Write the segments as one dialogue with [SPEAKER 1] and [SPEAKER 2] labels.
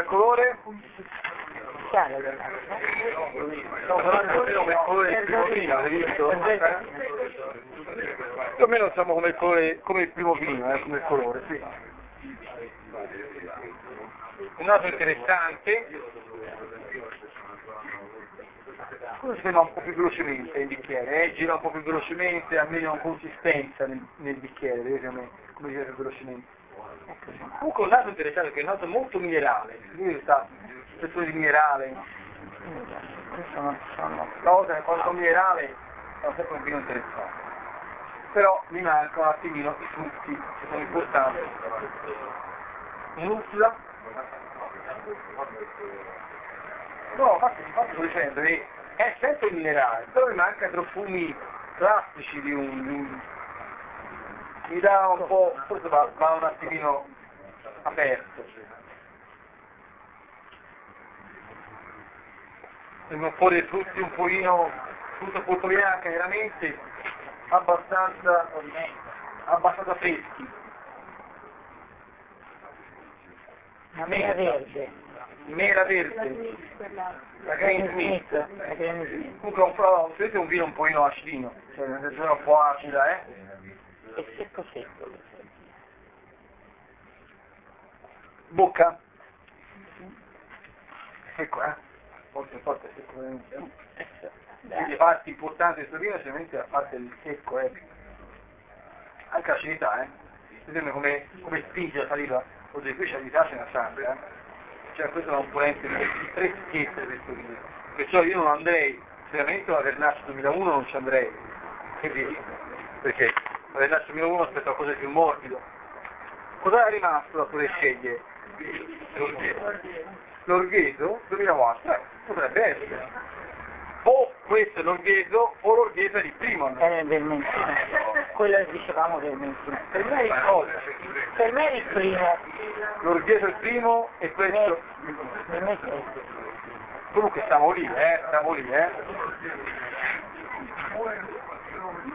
[SPEAKER 1] Qual colore?
[SPEAKER 2] Chiaro.
[SPEAKER 1] No, però come il colore del primo vino, hai visto? Più o meno siamo come il colore, come il primo vino, eh, come il colore, sì. Un altro interessante, quello si ferma un po' più velocemente il bicchiere, eh, gira un po' più velocemente, ha meno consistenza nel, nel bicchiere, vedete come, come gira più velocemente. Comunque un altro interessante che è altro molto minerale, lui sta spettore di minerale,
[SPEAKER 2] Questo non sono.
[SPEAKER 1] cose che quando minerale sono sempre un vino interessante. Però mi mancano un attimino i frutti che sono importanti. Un'uffla. No, infatti, infatti sto dicendo che è sempre minerale, però mi manca i profumi classici di un, di un- mi dà un po', forse va, va un attimino aperto. Vengono fuori dei frutti un pochino, frutta molto bianca, veramente abbastanza, abbastanza freschi.
[SPEAKER 2] La mela verde.
[SPEAKER 1] Mela verde, la Green Smith.
[SPEAKER 2] La Granny Smith.
[SPEAKER 1] Comunque un po', vedete un vino un pochino acidino, cioè nel senso un po' acida, eh?
[SPEAKER 2] È secco secco.
[SPEAKER 1] Bocca? Secco, eh? Forte, forte, secco. Le parti importanti del vino, sicuramente a parte il secco, eh. Anche l'acidità, eh? Vedete come, come spinge la saliva? Oddio, qui l'acidità ce n'è sempre, eh? Cioè questa è una componente di freschezza di questo vino. Perciò io non andrei, veramente la Vernaccia 2001 non ci andrei. Perché la Vernaccia 2001 aspetta qualcosa di più morbido. Cosa è rimasto da poter scegliere? L'Orgheso 2004, eh, potrebbe essere. O questo è l'Orgheso o l'Orgheso è di prima.
[SPEAKER 2] Era il vermentino. Quello che dicevamo vermentino.
[SPEAKER 1] Per me è il cosa?
[SPEAKER 2] Per me è il primo.
[SPEAKER 1] L'Orgheso è il primo e questo...
[SPEAKER 2] per me è questo.
[SPEAKER 1] Comunque stiamo lì, eh, stiamo lì, eh.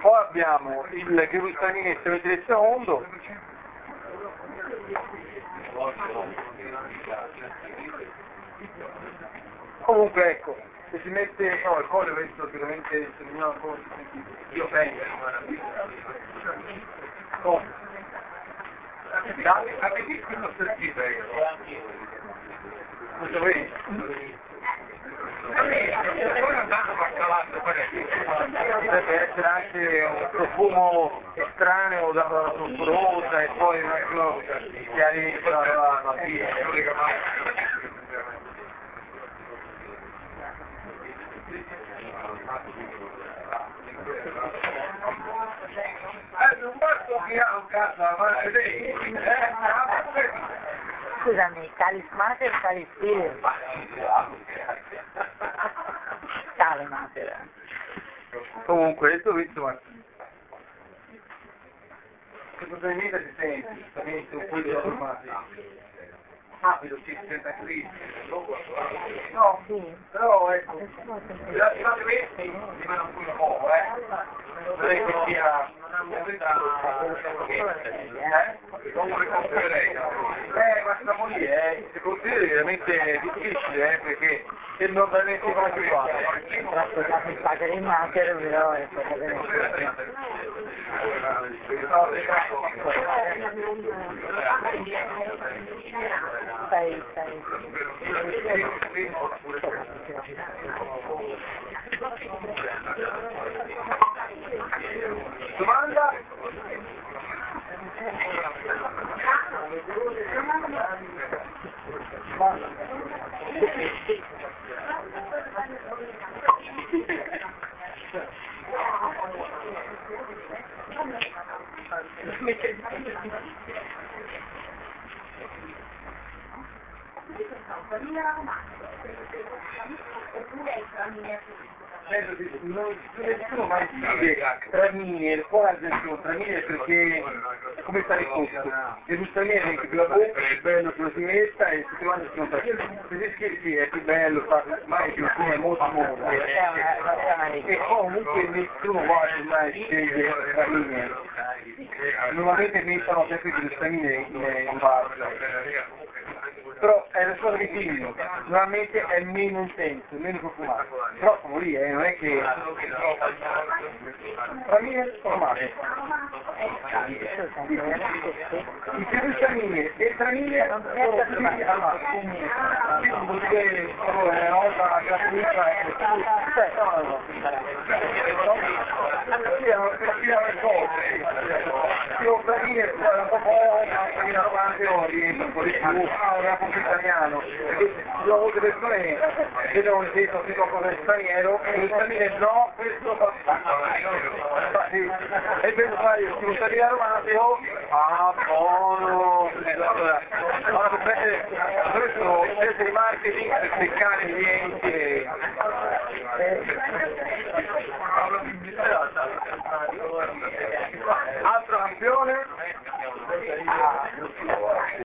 [SPEAKER 1] Poi abbiamo il Gerusalemme e il secondo. Comunque ecco, se si mette, no, il collo questo sicuramente terminiamo un po' io penso. Oh. Da, a vedere quello servito, ecco. Questo vedi? Deve essere anche un profumo estraneo dalla sulfurosa e poi un attimo si arriva alla, alla fine. Non basta che ha un cazzo a parte te, eh?
[SPEAKER 2] Scusami, Calis Spirit? Cale Mater.
[SPEAKER 1] Comunque, il tuo insomma, questo probabilmente si sente, giustamente un po' di informati. Rapido, ci senta crisi. No,
[SPEAKER 2] Sì.
[SPEAKER 1] però ecco, la fate questi rimane un po' eh? Non è che sia... Eh? Come considererei? Eh, ma stiamo lì, eh? Si considera veramente difficile, eh? Perché sembra veramente complicato.
[SPEAKER 2] Trasportato in Padre in Mater, però è stata Stai, stai.
[SPEAKER 1] Non nessuno mai spiega Traminer, qua attenzione, Traminer perché come sta il posto? Il Traminer è più la bocca, è bello sulla sinistra e tutti quanti sono tra Se si scherzi è più bello, fa mai più come molto molto. E comunque nessuno vuole mai scegliere Traminer. Normalmente mettono sempre Traminer in, base. Però è una cosa che timido, normalmente è meno intenso, meno profumato, però siamo lì, eh, non è che... Famiglie formate. I fiduciamine e il tramine sono tutti armati. Quindi potete fare una volta gratuita e cioè, no. Sì, è una di tramine, poi un po' fino a 40 ore, rientro un po' di un po' italiano. Perché molte persone vedono il testo scritto qualcosa di straniero e il tramine no, questo fa Infatti, e penso fare se lo sta a romano, dico, ah, buono. Allora, per questo, per marketing, per seccare i clienti e